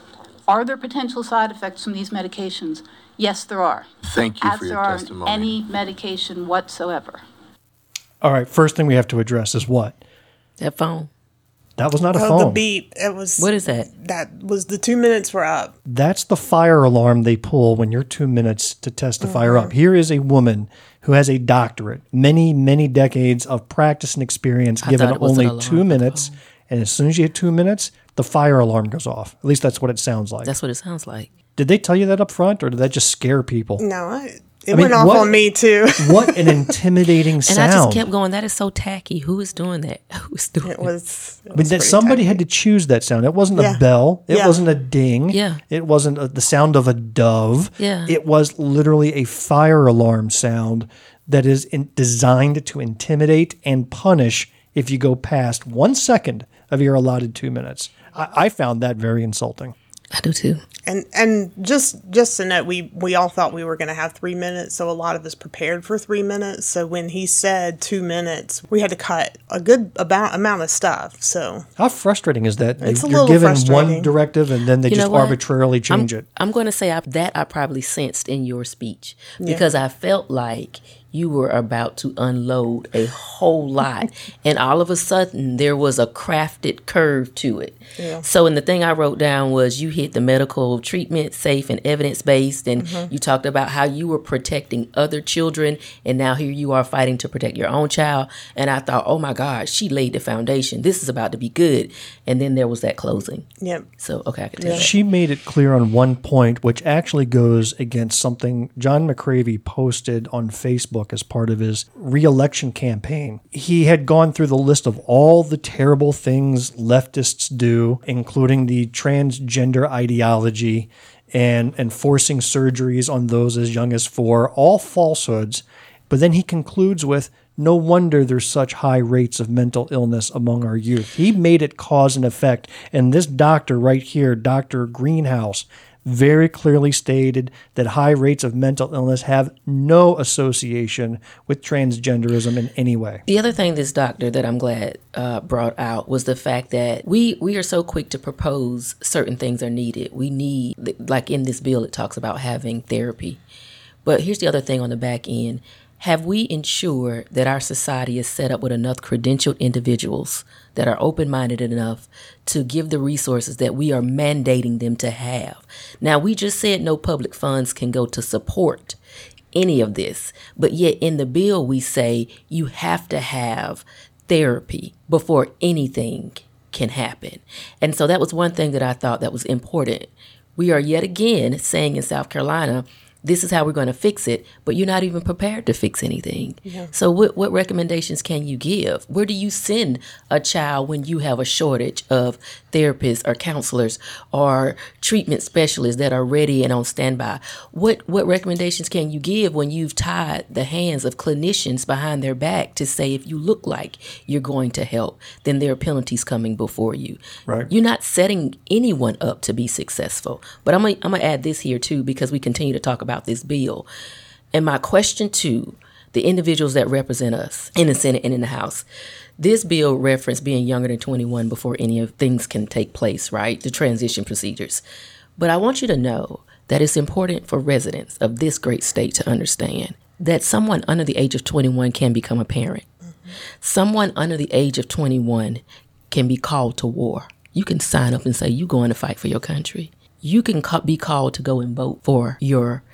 Are there potential side effects from these medications? Yes, there are. Thank you As for there your are in testimony. any medication whatsoever. All right, first thing we have to address is what? That phone. That was not a Oh, phone. the beep. It was. What is that? That was the two minutes were up. That's the fire alarm they pull when you're two minutes to test the fire Mm-hmm. up. Here is a woman who has a doctorate, many, many decades of practice and experience, I given thought it was an only alarm two for the minutes. And as soon as you hit two minutes, the fire alarm goes off. At least that's what it sounds like. That's what it sounds like. Did they tell you that up front, or did that just scare people? No, I, it I mean, went off what- on me too. [laughs] what an intimidating sound! And! I just kept going, that is so tacky. Who is doing that? [laughs] Who is doing It was. It I mean, that somebody tacky. had to choose that sound. It wasn't a bell. It Yeah. wasn't a ding. Yeah. It wasn't a, the sound of a dove. Yeah. It was literally a fire alarm sound that is in, designed to intimidate and punish if you go past one second of your allotted two minutes. I, I found that very insulting. I do too. And and just just to note, we we all thought we were going to have three minutes, so a lot of us prepared for three minutes. So when he said two minutes, we had to cut a good about amount of stuff. So How frustrating is that? It's a You're little given one directive and then they You just arbitrarily change I'm, it. I'm going to say I, that I probably sensed in your speech because I felt like you were about to unload a whole lot, [laughs] and all of a sudden there was a crafted curve to it. So, and the thing I wrote down was you hit the medical treatment safe and evidence based, and Mm-hmm. you talked about how you were protecting other children, and now here you are fighting to protect your own child. And I thought, oh my God, she laid the foundation. This is about to be good. And then there was that closing. yep. So, okay, I can tell that. She made it clear on one point, which actually goes against something John McCravy posted on Facebook as part of his reelection campaign. He had gone through the list of all the terrible things leftists do, including the transgender ideology and, and forcing surgeries on those as young as four, all falsehoods. But then he concludes with, no wonder there's such high rates of mental illness among our youth. He made it cause and effect. And this doctor right here, Dr. Greenhouse, very clearly stated that high rates of mental illness have no association with transgenderism in any way. The other thing this doctor that I'm glad uh, brought out was the fact that we we are so quick to propose certain things are needed. We need, like in this bill, it talks about having therapy. But here's the other thing on the back end. Have we ensured that our society is set up with enough credentialed individuals that are open minded enough to give the resources that we are mandating them to have? Now, we just said no public funds can go to support any of this, but yet in the bill, we say you have to have therapy before anything can happen. And so that was one thing that I thought that was important. We are yet again saying in South Carolina, this is how we're going to fix it, but you're not even prepared to fix anything. Yeah. So, what, what recommendations can you give? Where do you send a child when you have a shortage of therapists or counselors or treatment specialists that are ready and on standby? What, what recommendations can you give when you've tied the hands of clinicians behind their back to say if you look like you're going to help, then there are penalties coming before you? Right. You're not setting anyone up to be successful. But I'm I'm gonna add this here too because we continue to talk about this bill. And my question to the individuals that represent us in the Senate and in the House, this bill referenced being younger than 21 before any of things can take place, right? The transition procedures. But I want you to know that it's important for residents of this great state to understand that someone under the age of 21 can become a parent. Someone under the age of 21 can be called to war. You can sign up and say you're going to fight for your country. You can ca- be called to go and vote for your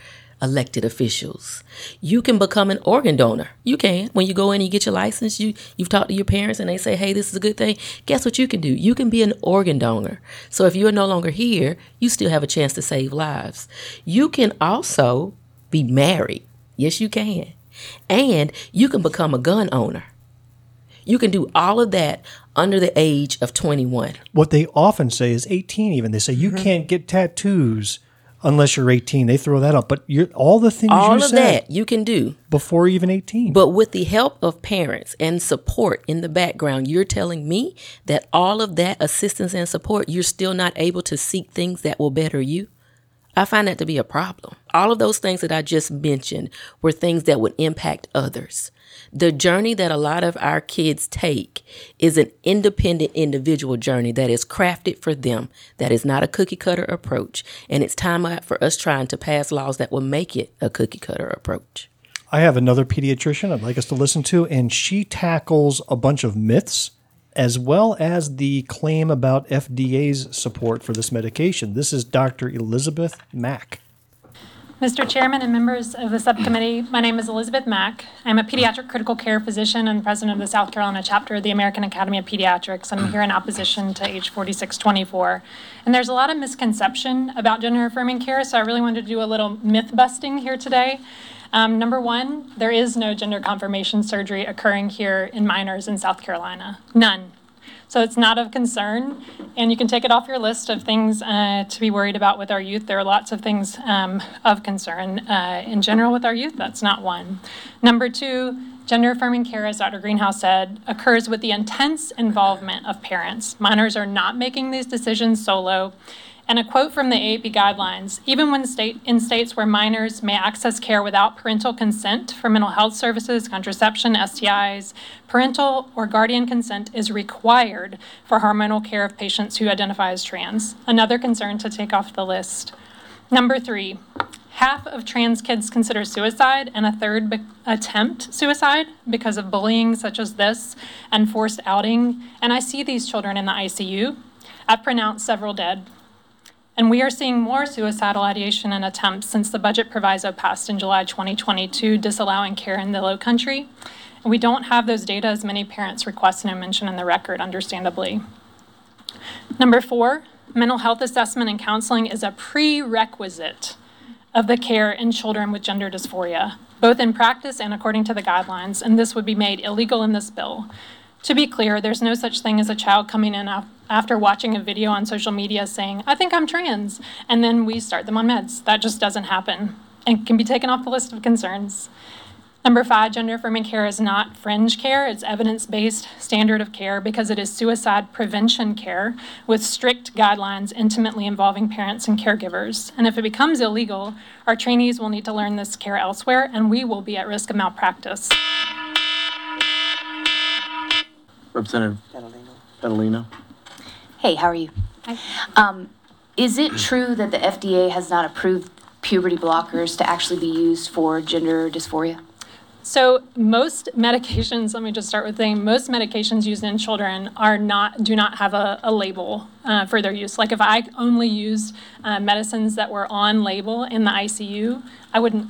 elected officials. You can become an organ donor. You can. When you go in and you get your license, you you've talked to your parents and they say, "Hey, this is a good thing." Guess what you can do? You can be an organ donor. So if you're no longer here, you still have a chance to save lives. You can also be married. Yes, you can. And you can become a gun owner. You can do all of that under the age of 21. What they often say is 18 even. They say you Mm-hmm. can't get tattoos unless you're 18. They throw that up. But you're, all the things All you of that you can do. before even 18. But with the help of parents and support in the background, you're telling me that all of that assistance and support, you're still not able to seek things that will better you? I find that to be a problem. All of those things that I just mentioned were things that would impact others. The journey that a lot of our kids take is an independent individual journey that is crafted for them, that is not a cookie cutter approach. And it's time out for us trying to pass laws that will make it a cookie cutter approach. I have another pediatrician I'd like us to listen to, and she tackles a bunch of myths as well as the claim about FDA's support for this medication. This is Dr. Elizabeth Mack. Mr. Chairman and members of the subcommittee, my name is Elizabeth Mack. I'm a pediatric critical care physician and president of the South Carolina chapter of the American Academy of Pediatrics. I'm here in opposition to H 4624. And there's a lot of misconception about gender affirming care, so I really wanted to do a little myth busting here today. Um, number one, there is no gender confirmation surgery occurring here in minors in South Carolina. None. So it's not of concern, and you can take it off your list of things uh, to be worried about with our youth. There are lots of things um, of concern uh, in general with our youth. That's not one. Number two, gender affirming care, as Dr. Greenhouse said, occurs with the intense involvement of parents. Minors are not making these decisions solo. And a quote from the AAP guidelines even when state, in states where minors may access care without parental consent for mental health services, contraception, STIs, parental or guardian consent is required for hormonal care of patients who identify as trans. Another concern to take off the list. Number three, half of trans kids consider suicide and a third be- attempt suicide because of bullying such as this and forced outing. And I see these children in the ICU. I've pronounced several dead. And we are seeing more suicidal ideation and attempts since the budget proviso passed in July 2022, disallowing care in the low country. And we don't have those data as many parents request and mention in the record, understandably. Number four, mental health assessment and counseling is a prerequisite of the care in children with gender dysphoria, both in practice and according to the guidelines, and this would be made illegal in this bill. To be clear, there's no such thing as a child coming in af- after watching a video on social media saying, I think I'm trans, and then we start them on meds. That just doesn't happen and can be taken off the list of concerns. Number five, gender affirming care is not fringe care. It's evidence based standard of care because it is suicide prevention care with strict guidelines intimately involving parents and caregivers. And if it becomes illegal, our trainees will need to learn this care elsewhere and we will be at risk of malpractice. Representative Pedalino. Hey, how are you? Um, is it true that the FDA has not approved puberty blockers to actually be used for gender dysphoria? So most medications, let me just start with saying, most medications used in children are not, do not have a, a label uh, for their use. Like if I only used uh, medicines that were on label in the ICU, I wouldn't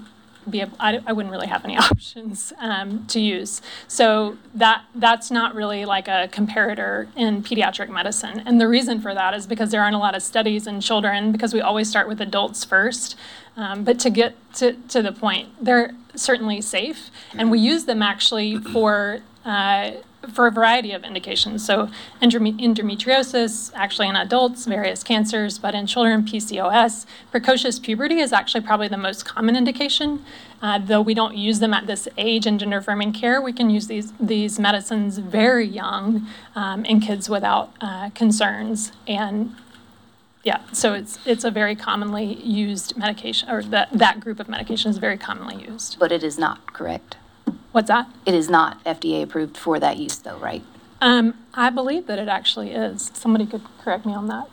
be, able, I, I wouldn't really have any [laughs] options um, to use. So that, that's not really like a comparator in pediatric medicine. And the reason for that is because there aren't a lot of studies in children because we always start with adults first. Um, but to get to, to the point, they're certainly safe, and we use them actually for uh, for a variety of indications. So endometriosis, actually in adults, various cancers, but in children, PCOS. Precocious puberty is actually probably the most common indication. Uh, though we don't use them at this age in gender affirming care, we can use these these medicines very young um, in kids without uh, concerns and yeah, so it's it's a very commonly used medication, or that that group of medication is very commonly used. But it is not, correct? What's that? It is not FDA approved for that use, though, right? Um, I believe that it actually is. Somebody could correct me on that.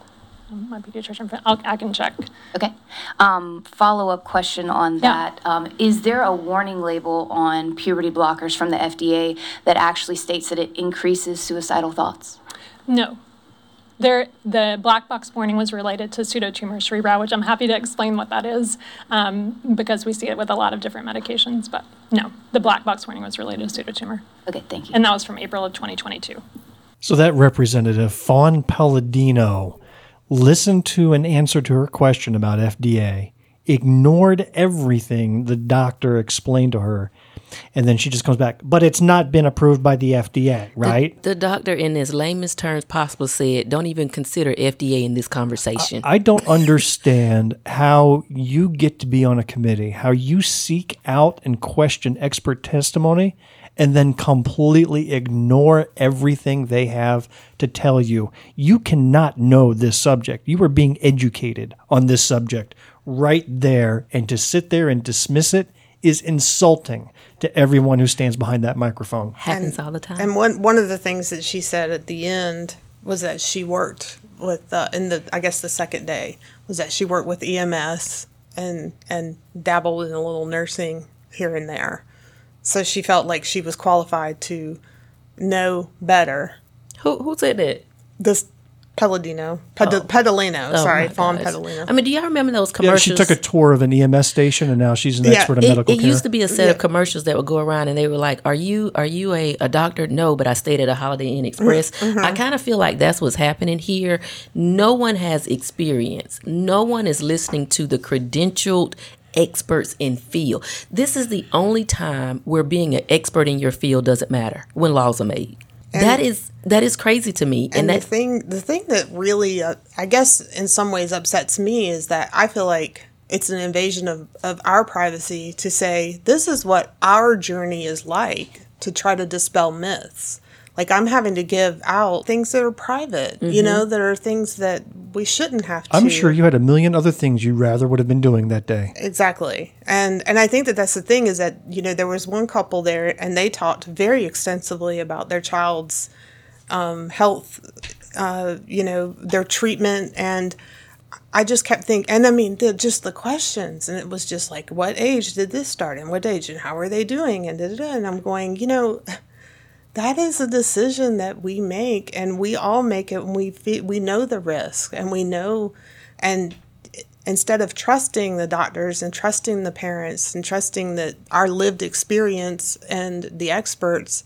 Um, My pediatrician friend, I'll, I can check. Okay. Um, follow up question on Yeah. that. Um, is there a warning label on puberty blockers from the FDA that actually states that it increases suicidal thoughts? No. There, the black box warning was related to pseudotumor cerebri, which I'm happy to explain what that is, um, because we see it with a lot of different medications. But no, the black box warning was related to pseudotumor, Okay, thank you. and that was from April of 2022. So that Representative Fawn Pedalino listened to an answer to her question about FDA, ignored everything the doctor explained to her, And then she just comes back, but it's not been approved by the FDA, right? The, the doctor, in his layman's terms possible, said, "Don't even consider FDA in this conversation." I don't understand how you get to be on a committee, how you seek out and question expert testimony and then completely ignore everything they have to tell you. You cannot know this subject. You are being educated on this subject right there. And to sit there and dismiss it is insulting to everyone who stands behind that microphone. Happens all the time. And one one of the things that she said at the end was that she worked with uh, in the I guess the second day was that she worked with EMS and and dabbled in a little nursing here and there. So she felt like she was qualified to know better. Who who said that? This Pelladino, Ped- Pedalino, Oh, sorry, my Fawn. Pedalino. I mean, do y'all remember those commercials? Yeah, commercials? she took a tour of an EMS station and now she's an Yeah, expert in it, medical it care. used to be a set of commercials that would go around and they were like, Are you are you a, a doctor? No, but I stayed at a Holiday Inn Express. Mm-hmm. I kind of feel like that's what's happening here. No one has experience. No one is listening to the credentialed experts in field. This is the only time where being an expert in your field doesn't matter when laws are made. That is that is crazy to me. And, And, the thing, the thing that really, uh, I guess, in some ways upsets me is that I feel like it's an invasion of, of our privacy to say this is what our journey is like to try to dispel myths. Like I'm having to give out things that are private, you know, that are things that we shouldn't have to. I'm sure you had a million other things you rather would have been doing that day. Exactly. And and I think that that's the thing is that you know there was one couple there and they talked very extensively about their child's um, health, uh, you know, their treatment and I just kept thinking, and I mean, the, just the questions, and it was just like, what age did this start, and what age, and how are they doing, and da, da, da. and I'm going, you know, that is a decision that we make, and we all make it when we fe- we know the risk, and we know, and instead of trusting the doctors and trusting the parents and trusting that our lived experience and the experts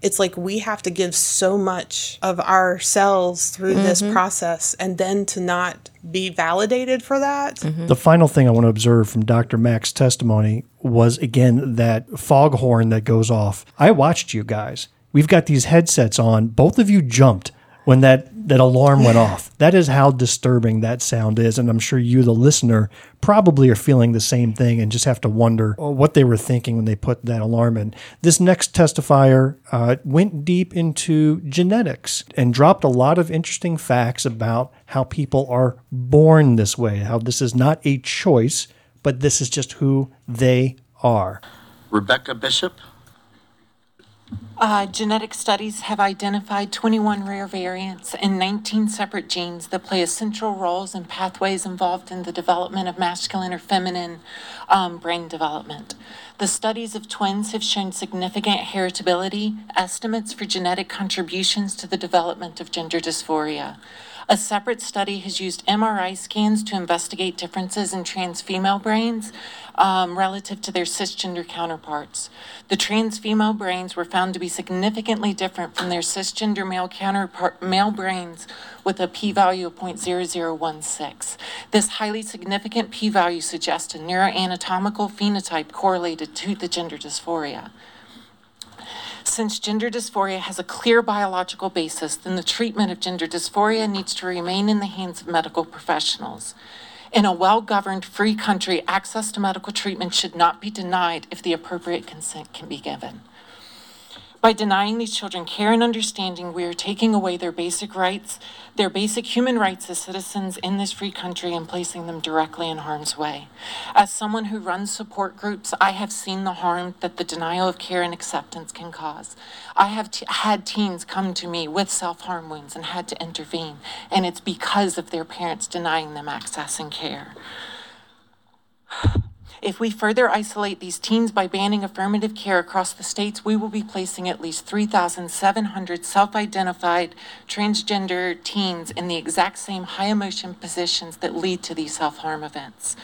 it's like we have to give so much of ourselves through this mm-hmm. process and then to not be validated for that mm-hmm. The final thing I want to observe from Dr. Mack's testimony was again that foghorn that goes off. I watched you guys. We've got these headsets on. Both of you jumped when that, that alarm went off. That is how disturbing that sound is. And I'm sure you, the listener, probably are feeling the same thing and just have to wonder uh, what they were thinking when they put that alarm in. This next testifier uh, went deep into genetics and dropped a lot of interesting facts about how people are born this way, how this is not a choice, but this is just who they are. Rebecca Bishop. Uh, genetic studies have identified 21 rare variants and 19 separate genes that play essential roles in pathways involved in the development of masculine or feminine um, brain development. The studies of twins have shown significant heritability estimates for genetic contributions to the development of gender dysphoria. A separate study has used MRI scans to investigate differences in trans female brains um, relative to their cisgender counterparts. The trans female brains were found to be significantly different from their cisgender male counterpart male brains with a p value of 0.0016. This highly significant p value suggests a neuroanatomical phenotype correlated to the gender dysphoria. Since gender dysphoria has a clear biological basis, then the treatment of gender dysphoria needs to remain in the hands of medical professionals. In a well-governed, free country, access to medical treatment should not be denied if the appropriate consent can be given. By denying these children care and understanding, we are taking away their basic rights, their basic human rights as citizens in this free country and placing them directly in harm's way. As someone who runs support groups, I have seen the harm that the denial of care and acceptance can cause. I have t- had teens come to me with self-harm wounds and had to intervene, and it's because of their parents denying them access and care. If we further isolate these teens by banning affirmative care across the states, we will be placing at least 3,700 self-identified transgender teens in the exact same high emotion positions that lead to these self-harm events.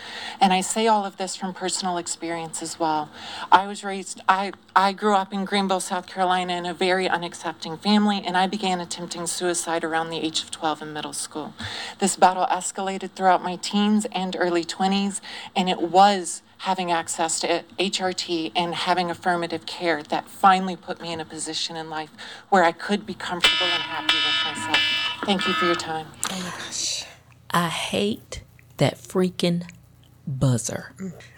And I say all of this from personal experience as well. I was raised, I, I grew up in Greenville, South Carolina in a very unaccepting family, and I began attempting suicide around the age of 12 in middle school. This battle escalated throughout my teens and early 20s, and it was having access to HRT and having affirmative care that finally put me in a position in life where I could be comfortable and happy with myself. Thank you for your time. Oh my gosh. I hate that freaking buzzer.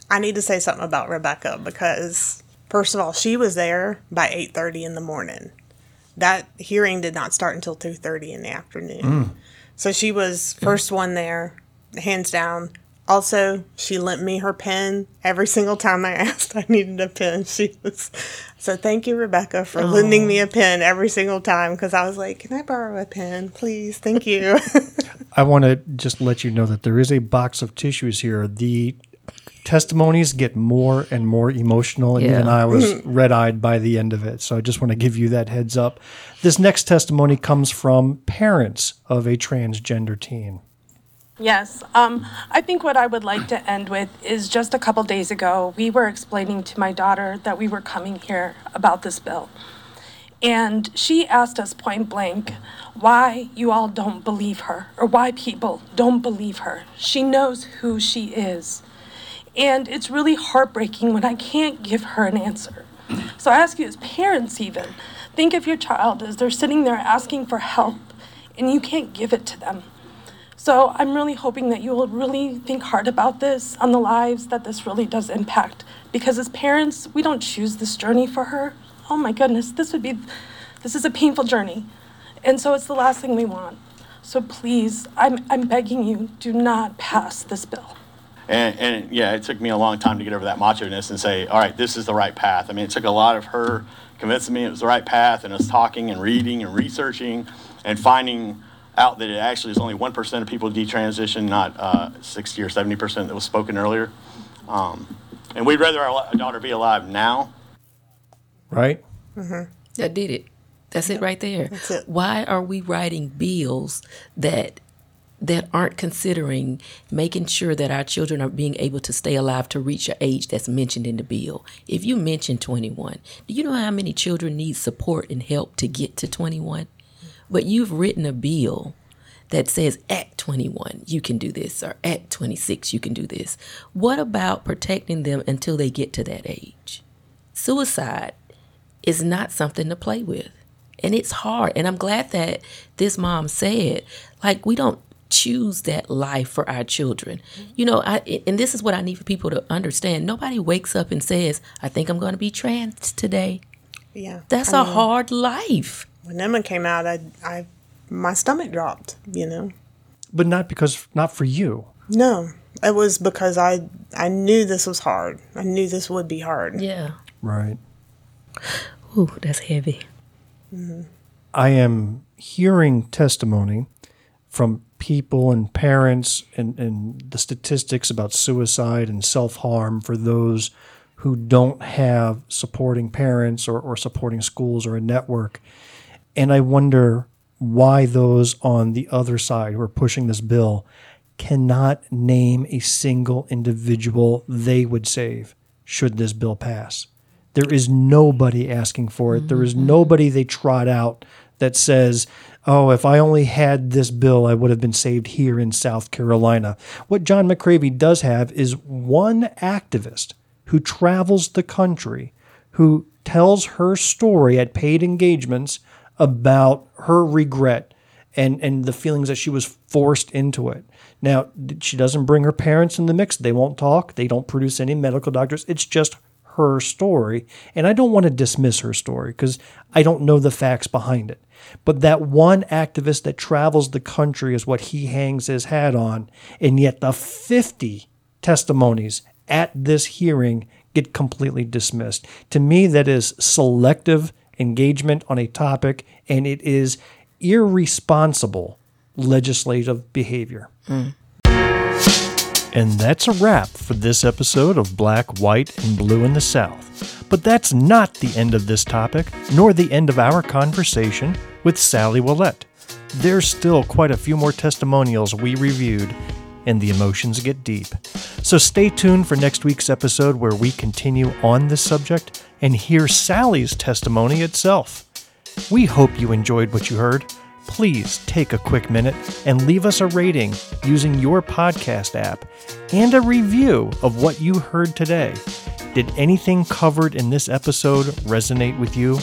I need to say something about Rebecca because first of all, she was there by 8:30 in the morning. That hearing did not start until 2:30 in the afternoon. Mm. So she was first one there, hands down. Also, she lent me her pen every single time I [laughs] asked I needed a pen. She was so thank you, Rebecca, for lending me a pen every single time because I was like, "Can I borrow a pen, please? Thank you." [laughs] I want to just let you know that there is a box of tissues here. The testimonies get more and more emotional, and Yeah. even I was [laughs] red eyed by the end of it. So I just want to give you that heads up. This next testimony comes from parents of a transgender teen. Yes. Um, I think what I would like to end with is just a couple days ago, we were explaining to my daughter that we were coming here about this bill. And she asked us point blank why you all don't believe her or why people don't believe her. She knows who she is. And it's really heartbreaking when I can't give her an answer. So I ask you, as parents, even, think of your child as they're sitting there asking for help and you can't give it to them. So I'm really hoping that you will really think hard about this on the lives that this really does impact. Because as parents, we don't choose this journey for her. Oh my goodness, this would be, this is a painful journey. And so it's the last thing we want. So please, I'm, I'm begging you, do not pass this bill. And, and yeah, it took me a long time to get over that macho-ness and say, all right, this is the right path. I mean, it took a lot of her convincing me it was the right path and us talking and reading and researching and finding out that it actually is only 1% of people detransition, not uh, 60 or 70% that was spoken earlier. Um, and we'd rather our daughter be alive now Right? That did it. That's it right there. That's it. Why are we writing bills that that aren't considering making sure that our children are being able to stay alive to reach an age that's mentioned in the bill? If you mention 21, do you know how many children need support and help to get to 21? But you've written a bill that says at 21 you can do this or at 26 you can do this. What about protecting them until they get to that age? Suicide is not something to play with. And it's hard. And I'm glad that this mom said, like, we don't choose that life for our children. You know, I and this is what I need for people to understand. Nobody wakes up and says, I think I'm going to be trans today. yeah. That's I a mean, hard life. When Emma came out, I, I, my stomach dropped. You know. But not because, not for you. No, it was because I, I knew this was hard. I knew this would be hard. Yeah. Right. Ooh, that's heavy. Mm-hmm. I am hearing testimony from people and parents and, and the statistics about suicide and self harm for those who don't have supporting parents or, or supporting schools or a network. And I wonder why those on the other side who are pushing this bill cannot name a single individual they would save should this bill pass. There is nobody asking for it. There is mm-hmm. nobody they trot out that says, oh, if I only had this bill, I would have been saved here in South Carolina. What John McCravy does have is one activist who travels the country who tells her story at paid engagements about her regret and and the feelings that she was forced into it. Now, she doesn't bring her parents in the mix. They won't talk. They don't produce any medical doctors. It's just her story. And I don't want to dismiss her story because I don't know the facts behind it. But that one activist that travels the country is what he hangs his hat on. And yet the 50 testimonies at this hearing get completely dismissed. To me, that is selective engagement on a topic, and it is irresponsible legislative behavior. Mm. And that's a wrap for this episode of Black, White, and Blue in the South. But that's not the end of this topic, nor the end of our conversation with Salley Oullette. There's still quite a few more testimonials we reviewed, and the emotions get deep. So stay tuned for next week's episode where we continue on this subject and hear Salley's testimony itself. We hope you enjoyed what you heard. please take a quick minute and leave us a rating using your podcast app and a review of what you heard today. Did anything covered in this episode resonate with you?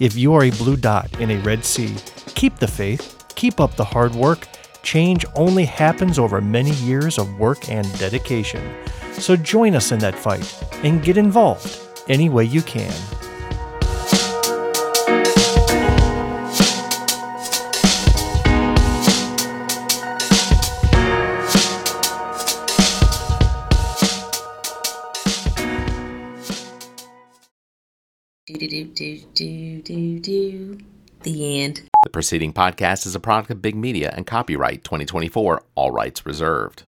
If you are a blue dot in a red sea, keep the faith, keep up the hard work. Change only happens over many years of work and dedication. So join us in that fight and get involved any way you can. Do do do do do do. The end. The preceding podcast is a product of Big Media and copyright 2024, all rights reserved.